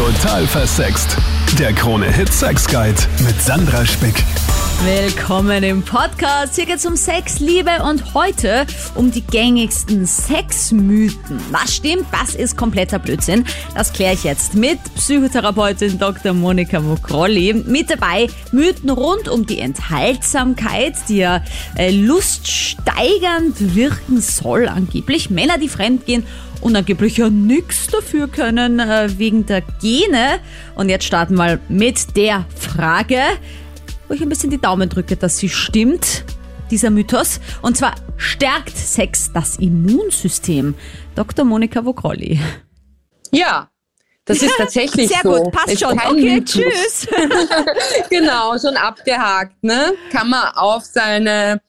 Total versext. Der Krone-Hit Sex Guide mit Sandra Spick. Willkommen im Podcast. Hier geht's um Sex, Liebe und heute um die gängigsten Sexmythen. Was stimmt, was ist kompletter Blödsinn? Das kläre ich jetzt mit Psychotherapeutin Dr. Monika Mokrolli. Mit dabei Mythen rund um die Enthaltsamkeit, die ja äh, luststeigernd wirken soll, angeblich. Männer, die fremdgehen und angeblich ja nichts dafür können äh, wegen der Gene. Und jetzt starten wir mal mit der Frage wo ich ein bisschen die Daumen drücke, dass sie stimmt, dieser Mythos. Und zwar stärkt Sex das Immunsystem. Dr. Monika Vogrolli. Ja, das ist tatsächlich Sehr so. gut, passt schon. Okay, Mythos. tschüss. genau, schon abgehakt. Ne? Kann man auf seine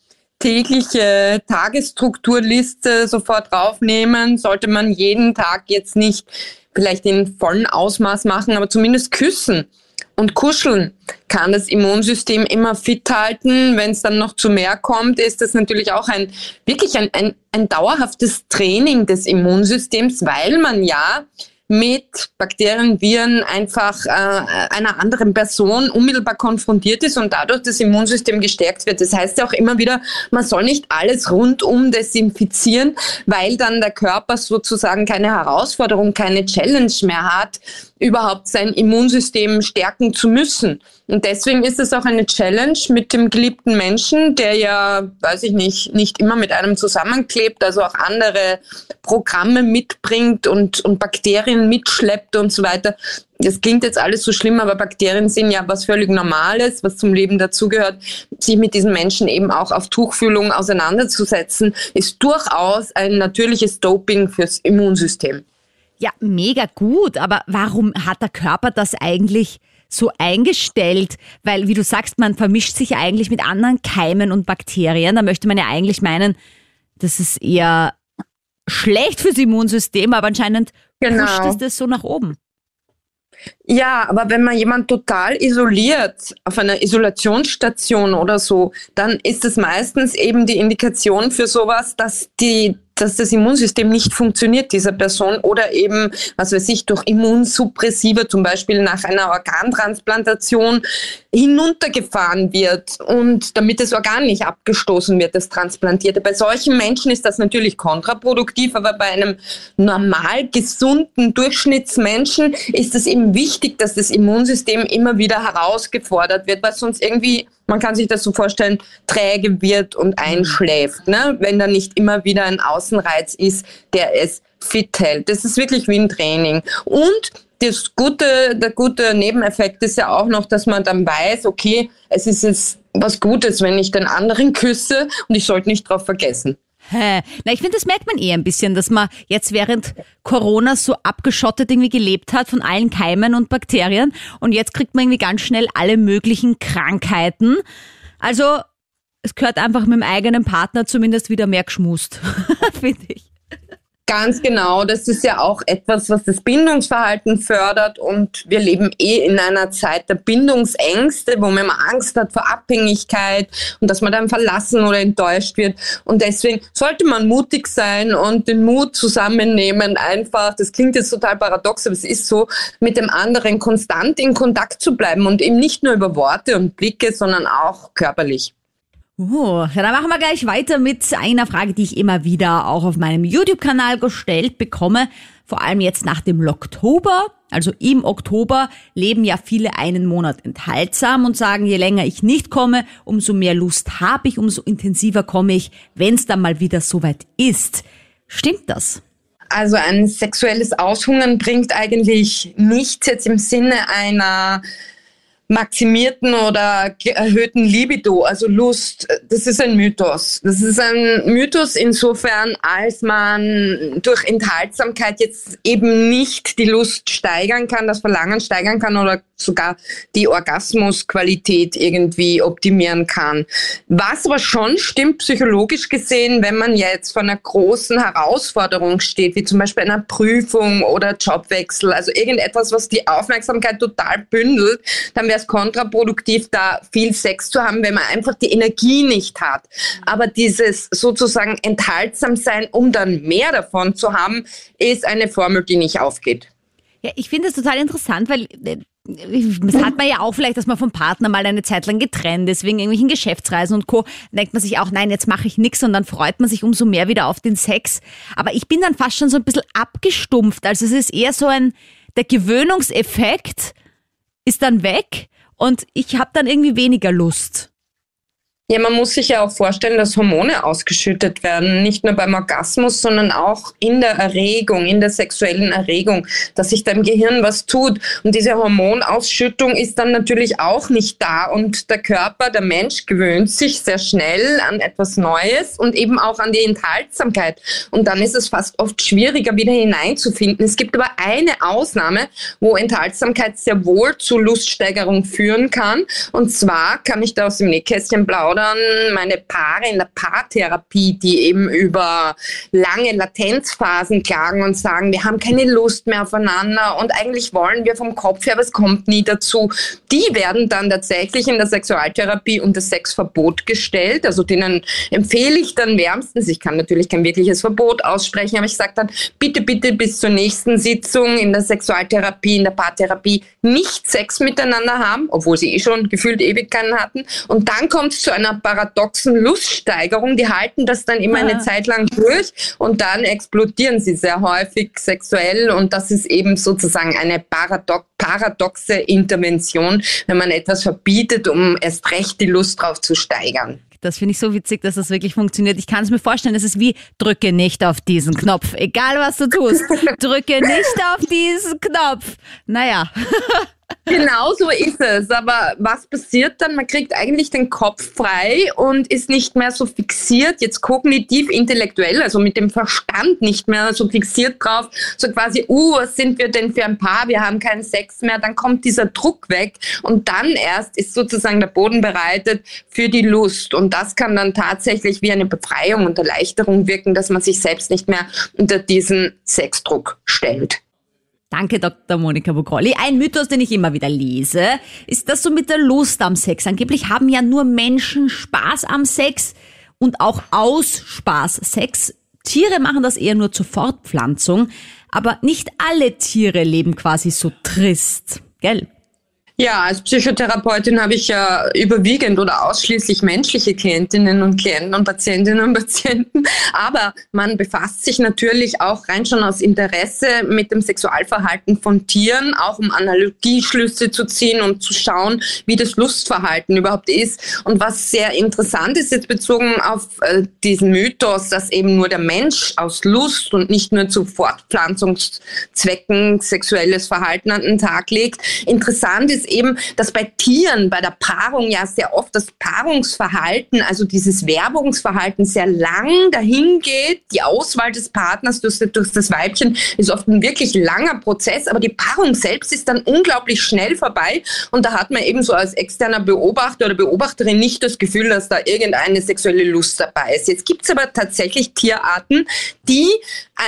tägliche Tagesstrukturliste sofort draufnehmen. Sollte man jeden Tag jetzt nicht vielleicht in vollen Ausmaß machen, aber zumindest küssen und kuscheln kann das Immunsystem immer fit halten. Wenn es dann noch zu mehr kommt, ist das natürlich auch ein wirklich ein, ein, ein dauerhaftes Training des Immunsystems, weil man ja mit Bakterien, Viren einfach äh, einer anderen Person unmittelbar konfrontiert ist und dadurch das Immunsystem gestärkt wird. Das heißt ja auch immer wieder, man soll nicht alles rundum desinfizieren, weil dann der Körper sozusagen keine Herausforderung, keine Challenge mehr hat, überhaupt sein Immunsystem stärken zu müssen. Und deswegen ist es auch eine Challenge mit dem geliebten Menschen, der ja, weiß ich nicht, nicht immer mit einem zusammenklebt, also auch andere Programme mitbringt und, und Bakterien mitschleppt und so weiter. Das klingt jetzt alles so schlimm, aber Bakterien sind ja was völlig Normales, was zum Leben dazugehört. Sich mit diesen Menschen eben auch auf Tuchfühlung auseinanderzusetzen, ist durchaus ein natürliches Doping fürs Immunsystem. Ja, mega gut, aber warum hat der Körper das eigentlich so eingestellt? Weil, wie du sagst, man vermischt sich eigentlich mit anderen Keimen und Bakterien. Da möchte man ja eigentlich meinen, das ist eher schlecht fürs Immunsystem, aber anscheinend genau. pusht es das so nach oben. Ja, aber wenn man jemand total isoliert auf einer Isolationsstation oder so, dann ist es meistens eben die Indikation für sowas, dass die dass das Immunsystem nicht funktioniert dieser Person oder eben, was weiß ich, durch Immunsuppressive, zum Beispiel nach einer Organtransplantation, hinuntergefahren wird und damit das Organ nicht abgestoßen wird, das Transplantierte. Bei solchen Menschen ist das natürlich kontraproduktiv, aber bei einem normal gesunden Durchschnittsmenschen ist es eben wichtig, dass das Immunsystem immer wieder herausgefordert wird, weil sonst irgendwie man kann sich das so vorstellen, träge wird und einschläft, ne? wenn da nicht immer wieder ein Außenreiz ist, der es fit hält. Das ist wirklich wie ein Training. Und das gute, der gute Nebeneffekt ist ja auch noch, dass man dann weiß, okay, es ist jetzt was Gutes, wenn ich den anderen küsse und ich sollte nicht drauf vergessen. Na, ich finde, das merkt man eh ein bisschen, dass man jetzt während Corona so abgeschottet irgendwie gelebt hat von allen Keimen und Bakterien und jetzt kriegt man irgendwie ganz schnell alle möglichen Krankheiten. Also, es gehört einfach mit dem eigenen Partner zumindest wieder mehr geschmust, finde ich. Ganz genau, das ist ja auch etwas, was das Bindungsverhalten fördert. Und wir leben eh in einer Zeit der Bindungsängste, wo man immer Angst hat vor Abhängigkeit und dass man dann verlassen oder enttäuscht wird. Und deswegen sollte man mutig sein und den Mut zusammennehmen, einfach, das klingt jetzt total paradox, aber es ist so, mit dem anderen konstant in Kontakt zu bleiben und eben nicht nur über Worte und Blicke, sondern auch körperlich. Oh, ja, dann machen wir gleich weiter mit einer Frage, die ich immer wieder auch auf meinem YouTube-Kanal gestellt bekomme. Vor allem jetzt nach dem Oktober. Also im Oktober leben ja viele einen Monat enthaltsam und sagen, je länger ich nicht komme, umso mehr Lust habe ich, umso intensiver komme ich, wenn es dann mal wieder soweit ist. Stimmt das? Also ein sexuelles Aushungern bringt eigentlich nichts jetzt im Sinne einer maximierten oder erhöhten Libido, also Lust, das ist ein Mythos. Das ist ein Mythos insofern, als man durch Enthaltsamkeit jetzt eben nicht die Lust steigern kann, das Verlangen steigern kann oder sogar die Orgasmusqualität irgendwie optimieren kann. Was aber schon stimmt psychologisch gesehen, wenn man jetzt vor einer großen Herausforderung steht, wie zum Beispiel einer Prüfung oder Jobwechsel, also irgendetwas, was die Aufmerksamkeit total bündelt, dann wäre es kontraproduktiv, da viel Sex zu haben, wenn man einfach die Energie nicht hat. Aber dieses sozusagen enthaltsam sein, um dann mehr davon zu haben, ist eine Formel, die nicht aufgeht. Ja, ich finde es total interessant, weil äh, das hat man ja auch vielleicht, dass man vom Partner mal eine Zeit lang getrennt ist, wegen irgendwelchen Geschäftsreisen und Co. Denkt man sich auch, nein, jetzt mache ich nichts und dann freut man sich umso mehr wieder auf den Sex. Aber ich bin dann fast schon so ein bisschen abgestumpft. Also es ist eher so ein, der Gewöhnungseffekt ist dann weg und ich habe dann irgendwie weniger Lust. Ja, man muss sich ja auch vorstellen, dass Hormone ausgeschüttet werden, nicht nur beim Orgasmus, sondern auch in der Erregung, in der sexuellen Erregung, dass sich da im Gehirn was tut. Und diese Hormonausschüttung ist dann natürlich auch nicht da. Und der Körper, der Mensch gewöhnt sich sehr schnell an etwas Neues und eben auch an die Enthaltsamkeit. Und dann ist es fast oft schwieriger, wieder hineinzufinden. Es gibt aber eine Ausnahme, wo Enthaltsamkeit sehr wohl zu Luststeigerung führen kann. Und zwar kann ich da aus dem Nähkästchen plaudern fordern meine Paare in der Paartherapie, die eben über lange Latenzphasen klagen und sagen, wir haben keine Lust mehr aufeinander und eigentlich wollen wir vom Kopf her, aber es kommt nie dazu. Die werden dann tatsächlich in der Sexualtherapie unter Sexverbot gestellt. Also denen empfehle ich dann wärmstens, ich kann natürlich kein wirkliches Verbot aussprechen, aber ich sage dann, bitte, bitte bis zur nächsten Sitzung in der Sexualtherapie, in der Paartherapie nicht Sex miteinander haben, obwohl sie eh schon gefühlt ewig keinen hatten. Und dann kommt es zu einer einer paradoxen Luststeigerung. Die halten das dann immer eine Zeit lang durch und dann explodieren sie sehr häufig sexuell und das ist eben sozusagen eine paradox paradoxe Intervention, wenn man etwas verbietet, um erst recht die Lust drauf zu steigern. Das finde ich so witzig, dass das wirklich funktioniert. Ich kann es mir vorstellen, es ist wie, drücke nicht auf diesen Knopf. Egal was du tust, drücke nicht auf diesen Knopf. Naja. Genau so ist es. Aber was passiert dann? Man kriegt eigentlich den Kopf frei und ist nicht mehr so fixiert, jetzt kognitiv, intellektuell, also mit dem Verstand nicht mehr so fixiert drauf, so quasi, uh, was sind wir denn für ein Paar? Wir haben keinen Sex mehr. Dann kommt dieser Druck weg und dann erst ist sozusagen der Boden bereitet für die Lust. Und das kann dann tatsächlich wie eine Befreiung und Erleichterung wirken, dass man sich selbst nicht mehr unter diesen Sexdruck stellt. Danke, Dr. Monika Bugrolli. Ein Mythos, den ich immer wieder lese, ist das so mit der Lust am Sex. Angeblich haben ja nur Menschen Spaß am Sex und auch aus Spaß Sex. Tiere machen das eher nur zur Fortpflanzung, aber nicht alle Tiere leben quasi so trist, gell? Ja, als Psychotherapeutin habe ich ja überwiegend oder ausschließlich menschliche Klientinnen und Klienten und Patientinnen und Patienten. Aber man befasst sich natürlich auch rein schon aus Interesse mit dem Sexualverhalten von Tieren, auch um Analogieschlüsse zu ziehen und zu schauen, wie das Lustverhalten überhaupt ist. Und was sehr interessant ist jetzt bezogen auf äh, diesen Mythos, dass eben nur der Mensch aus Lust und nicht nur zu Fortpflanzungszwecken sexuelles Verhalten an den Tag legt. Interessant ist eben, dass bei Tieren, bei der Paarung ja sehr oft das Paarungsverhalten, also dieses Werbungsverhalten sehr lang dahin geht. Die Auswahl des Partners durch, durch das Weibchen ist oft ein wirklich langer Prozess, aber die Paarung selbst ist dann unglaublich schnell vorbei und da hat man eben so als externer Beobachter oder Beobachterin nicht das Gefühl, dass da irgendeine sexuelle Lust dabei ist. Jetzt gibt es aber tatsächlich Tierarten, die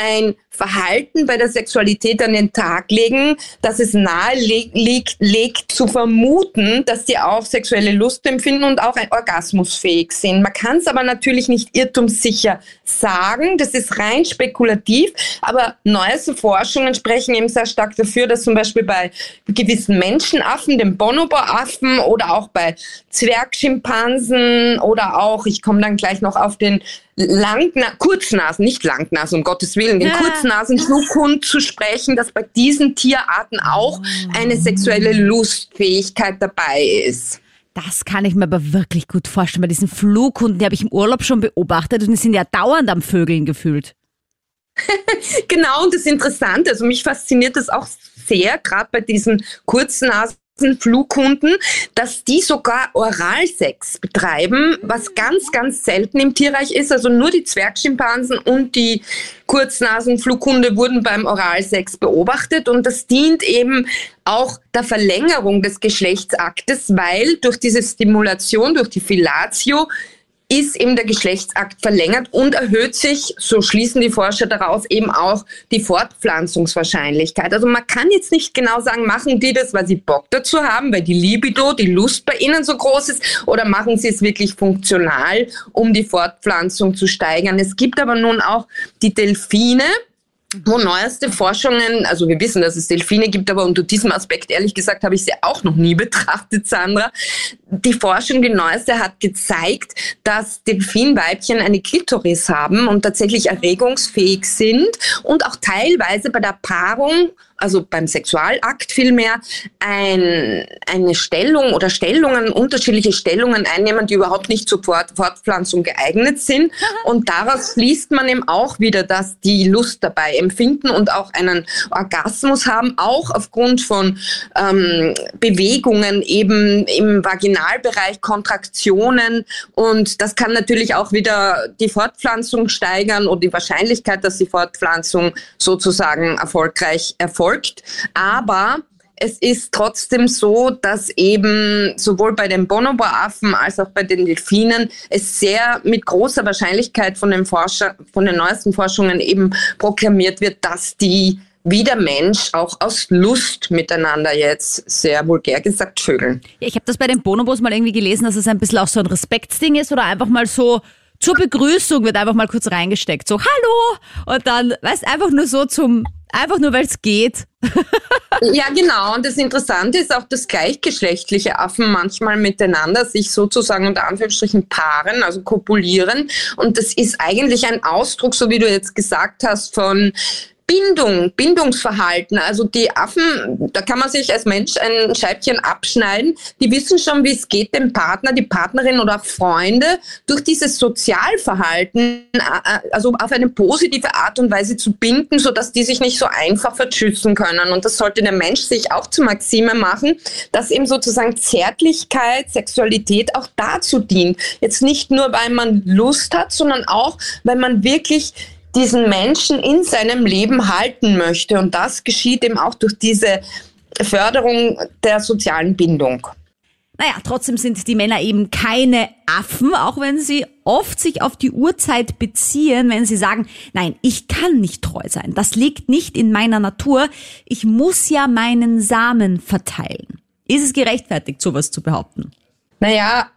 ein Verhalten bei der Sexualität an den Tag legen, dass es nahe legt, legt zu vermuten, dass die auch sexuelle Lust empfinden und auch orgasmusfähig sind. Man kann es aber natürlich nicht irrtumssicher sagen. Das ist rein spekulativ. Aber neueste Forschungen sprechen eben sehr stark dafür, dass zum Beispiel bei gewissen Menschenaffen, dem Bonobo-Affen oder auch bei Zwergschimpansen oder auch, ich komme dann gleich noch auf den Langna Kurznasen, nicht Langnasen, um Gottes Willen, den ja. Kurznasenflughund zu sprechen, dass bei diesen Tierarten auch eine sexuelle Lustfähigkeit dabei ist. Das kann ich mir aber wirklich gut vorstellen. Bei diesen Flughunden, die habe ich im Urlaub schon beobachtet und die sind ja dauernd am Vögeln gefühlt. genau, und das Interessante, also mich fasziniert das auch sehr, gerade bei diesen Kurznasen Flughunden, dass die sogar Oralsex betreiben, was ganz, ganz selten im Tierreich ist. Also nur die Zwergschimpansen und die Kurznasenflughunde wurden beim Oralsex beobachtet und das dient eben auch der Verlängerung des Geschlechtsaktes, weil durch diese Stimulation, durch die Filatio, ist eben der Geschlechtsakt verlängert und erhöht sich, so schließen die Forscher daraus, eben auch die Fortpflanzungswahrscheinlichkeit. Also man kann jetzt nicht genau sagen, machen die das, weil sie Bock dazu haben, weil die Libido, die Lust bei ihnen so groß ist, oder machen sie es wirklich funktional, um die Fortpflanzung zu steigern. Es gibt aber nun auch die Delfine, wo neueste Forschungen, also wir wissen, dass es Delfine gibt, aber unter diesem Aspekt, ehrlich gesagt, habe ich sie auch noch nie betrachtet, Sandra. Die Forschung, die neueste, hat gezeigt, dass Delfinweibchen eine Klitoris haben und tatsächlich erregungsfähig sind und auch teilweise bei der Paarung also beim Sexualakt vielmehr, ein, eine Stellung oder Stellungen, unterschiedliche Stellungen einnehmen, die überhaupt nicht zur Fortpflanzung geeignet sind. Und daraus fließt man eben auch wieder, dass die Lust dabei empfinden und auch einen Orgasmus haben, auch aufgrund von ähm, Bewegungen eben im Vaginalbereich, Kontraktionen. Und das kann natürlich auch wieder die Fortpflanzung steigern und die Wahrscheinlichkeit, dass die Fortpflanzung sozusagen erfolgreich erfolgt erfolgt. Aber es ist trotzdem so, dass eben sowohl bei den Bonobo-Affen als auch bei den Delfinen es sehr mit großer Wahrscheinlichkeit von den, Forscher, von den neuesten Forschungen eben proklamiert wird, dass die wie der Mensch auch aus Lust miteinander jetzt sehr vulgär gesagt vögeln. Ja, ich habe das bei den Bonobos mal irgendwie gelesen, dass es ein bisschen auch so ein Respektsding ist oder einfach mal so zur Begrüßung wird einfach mal kurz reingesteckt. So, hallo! Und dann, weißt einfach nur so zum Einfach nur, weil es geht. ja, genau. Und das Interessante ist auch, dass gleichgeschlechtliche Affen manchmal miteinander sich sozusagen unter Anführungsstrichen paaren, also kopulieren. Und das ist eigentlich ein Ausdruck, so wie du jetzt gesagt hast, von Bindung, Bindungsverhalten. Also die Affen, da kann man sich als Mensch ein Scheibchen abschneiden. Die wissen schon, wie es geht, dem Partner, die Partnerin oder Freunde durch dieses Sozialverhalten, äh, äh, also auf eine positive Art und Weise zu binden, so dass die sich nicht so einfach verschützen können. Und das sollte der Mensch sich auch zur Maxime machen, dass eben sozusagen Zärtlichkeit, Sexualität auch dazu dient. Jetzt nicht nur, weil man Lust hat, sondern auch, weil man wirklich diesen Menschen in seinem Leben halten möchte. Und das geschieht eben auch durch diese Förderung der sozialen Bindung. Naja, trotzdem sind die Männer eben keine Affen, auch wenn sie oft sich auf die Uhrzeit beziehen, wenn sie sagen, nein, ich kann nicht treu sein. Das liegt nicht in meiner Natur. Ich muss ja meinen Samen verteilen. Ist es gerechtfertigt, sowas zu behaupten? Naja,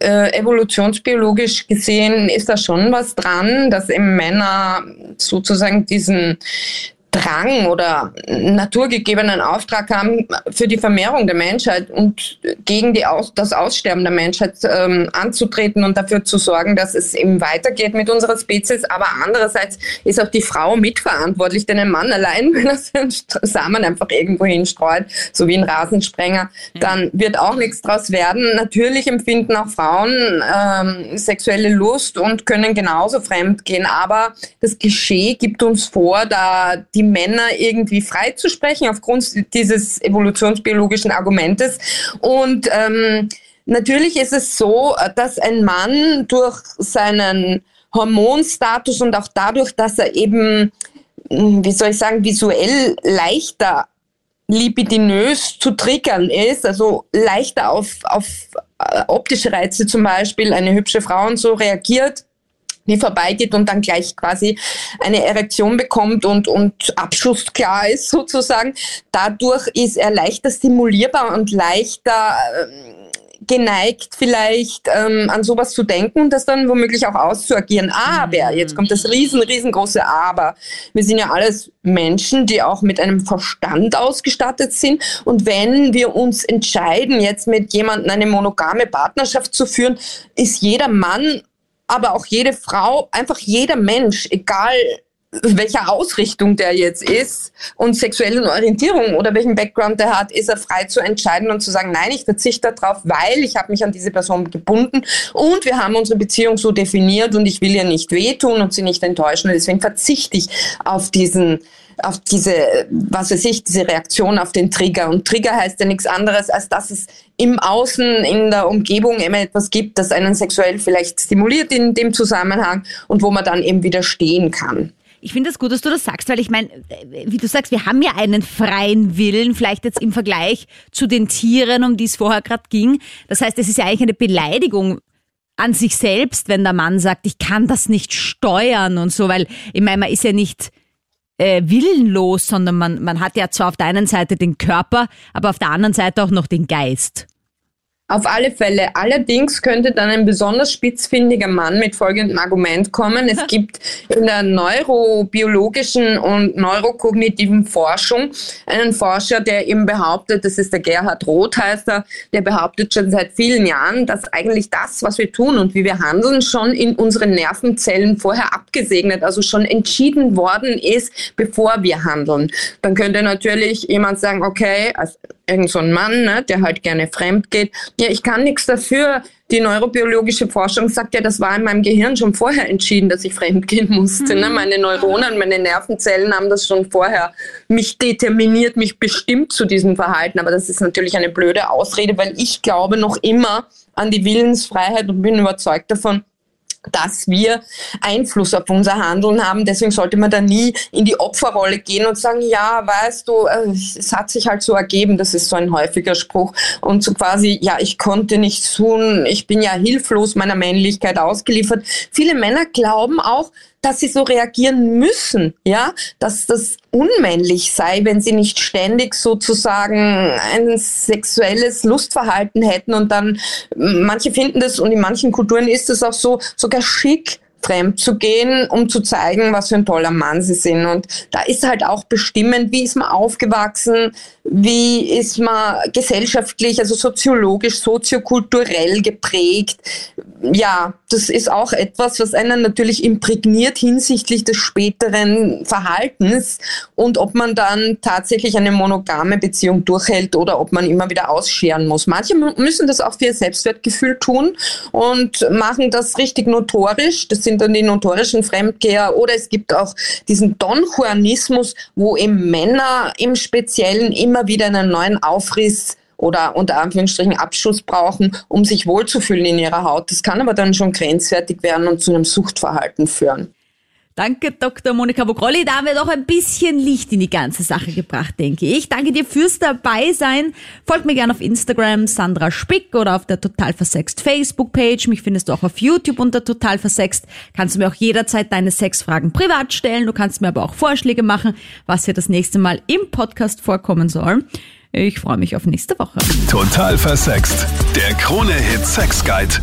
äh, evolutionsbiologisch gesehen ist da schon was dran, dass eben Männer sozusagen diesen Drang oder naturgegebenen Auftrag haben, für die Vermehrung der Menschheit und gegen die Aus das Aussterben der Menschheit ähm, anzutreten und dafür zu sorgen, dass es eben weitergeht mit unserer Spezies. Aber andererseits ist auch die Frau mitverantwortlich, denn ein Mann allein, wenn er seinen Samen einfach irgendwo hinstreut, so wie ein Rasensprenger, dann wird auch nichts draus werden. Natürlich empfinden auch Frauen ähm, sexuelle Lust und können genauso fremd gehen, aber das Klischee gibt uns vor, da die Männer irgendwie freizusprechen aufgrund dieses evolutionsbiologischen Argumentes. Und ähm, natürlich ist es so, dass ein Mann durch seinen Hormonstatus und auch dadurch, dass er eben, wie soll ich sagen, visuell leichter libidinös zu triggern ist, also leichter auf, auf äh, optische Reize zum Beispiel, eine hübsche Frau und so reagiert, die vorbeigeht und dann gleich quasi eine Erektion bekommt und, und Abschuss klar ist sozusagen. Dadurch ist er leichter stimulierbar und leichter ähm, geneigt, vielleicht ähm, an sowas zu denken und das dann womöglich auch auszuagieren. Aber, mhm. jetzt kommt das riesen, riesengroße Aber. Wir sind ja alles Menschen, die auch mit einem Verstand ausgestattet sind. Und wenn wir uns entscheiden, jetzt mit jemandem eine monogame Partnerschaft zu führen, ist jeder Mann aber auch jede Frau, einfach jeder Mensch, egal welcher Ausrichtung der jetzt ist und sexuellen Orientierung oder welchen Background der hat, ist er frei zu entscheiden und zu sagen, nein, ich verzichte darauf, weil ich habe mich an diese Person gebunden und wir haben unsere Beziehung so definiert und ich will ihr nicht wehtun und sie nicht enttäuschen. Deswegen verzichte ich auf diesen auf diese, was weiß ich, diese Reaktion auf den Trigger. Und Trigger heißt ja nichts anderes, als dass es im Außen, in der Umgebung immer etwas gibt, das einen sexuell vielleicht stimuliert in dem Zusammenhang und wo man dann eben widerstehen kann. Ich finde es gut, dass du das sagst, weil ich meine, wie du sagst, wir haben ja einen freien Willen, vielleicht jetzt im Vergleich zu den Tieren, um die es vorher gerade ging. Das heißt, es ist ja eigentlich eine Beleidigung an sich selbst, wenn der Mann sagt, ich kann das nicht steuern und so, weil ich meine, man ist ja nicht äh, willenlos, sondern man, man hat ja zwar auf der einen Seite den Körper, aber auf der anderen Seite auch noch den Geist. Auf alle Fälle. Allerdings könnte dann ein besonders spitzfindiger Mann mit folgendem Argument kommen. Es gibt in der neurobiologischen und neurokognitiven Forschung einen Forscher, der eben behauptet, das ist der Gerhard Roth heißt er, der behauptet schon seit vielen Jahren, dass eigentlich das, was wir tun und wie wir handeln, schon in unseren Nervenzellen vorher abgesegnet, also schon entschieden worden ist, bevor wir handeln. Dann könnte natürlich jemand sagen, okay, als irgend so ein Mann, ne, der halt gerne fremd geht. Ja, ich kann nichts dafür. Die neurobiologische Forschung sagt ja, das war in meinem Gehirn schon vorher entschieden, dass ich fremd gehen musste. Ne? Mhm. Meine Neuronen, meine Nervenzellen haben das schon vorher mich determiniert, mich bestimmt zu diesem Verhalten. Aber das ist natürlich eine blöde Ausrede, weil ich glaube noch immer an die Willensfreiheit und bin überzeugt davon, dass wir Einfluss auf unser Handeln haben. Deswegen sollte man da nie in die Opferrolle gehen und sagen, ja, weißt du, äh, es hat sich halt so ergeben, das ist so ein häufiger Spruch. Und so quasi, ja, ich konnte nichts tun, ich bin ja hilflos meiner Männlichkeit ausgeliefert. Viele Männer glauben auch, dass sie so reagieren müssen, ja, dass das unmännlich sei, wenn sie nicht ständig sozusagen ein sexuelles Lustverhalten hätten und dann manche finden das und in manchen Kulturen ist es auch so sogar schick fremd zu gehen, um zu zeigen, was für ein toller Mann sie sind. Und da ist halt auch bestimmend, wie ist man aufgewachsen, wie ist man gesellschaftlich, also soziologisch, soziokulturell geprägt. Ja, das ist auch etwas, was einen natürlich imprägniert hinsichtlich des späteren Verhaltens und ob man dann tatsächlich eine monogame Beziehung durchhält oder ob man immer wieder ausscheren muss. Manche müssen das auch für ihr Selbstwertgefühl tun und machen das richtig notorisch. Das sind dann die notorischen Fremdgeher oder es gibt auch diesen Don Juanismus, wo eben Männer im Speziellen immer wieder einen neuen Aufriss oder unter Anführungsstrichen Abschuss brauchen, um sich wohlzufühlen in ihrer Haut. Das kann aber dann schon grenzwertig werden und zu einem Suchtverhalten führen. Danke, Dr. Monika Vogrolli. Da haben wir doch ein bisschen Licht in die ganze Sache gebracht, denke ich. Danke dir fürs Dabeisein. Folgt mir gerne auf Instagram, Sandra Spick oder auf der Total Versext Facebook-Page. Mich findest du auch auf YouTube unter Total Versext. Kannst du mir auch jederzeit deine Sexfragen privat stellen. Du kannst mir aber auch Vorschläge machen, was hier das nächste Mal im Podcast vorkommen soll. Ich freue mich auf nächste Woche. Total Versext. Der Krone-Hit Sex Guide.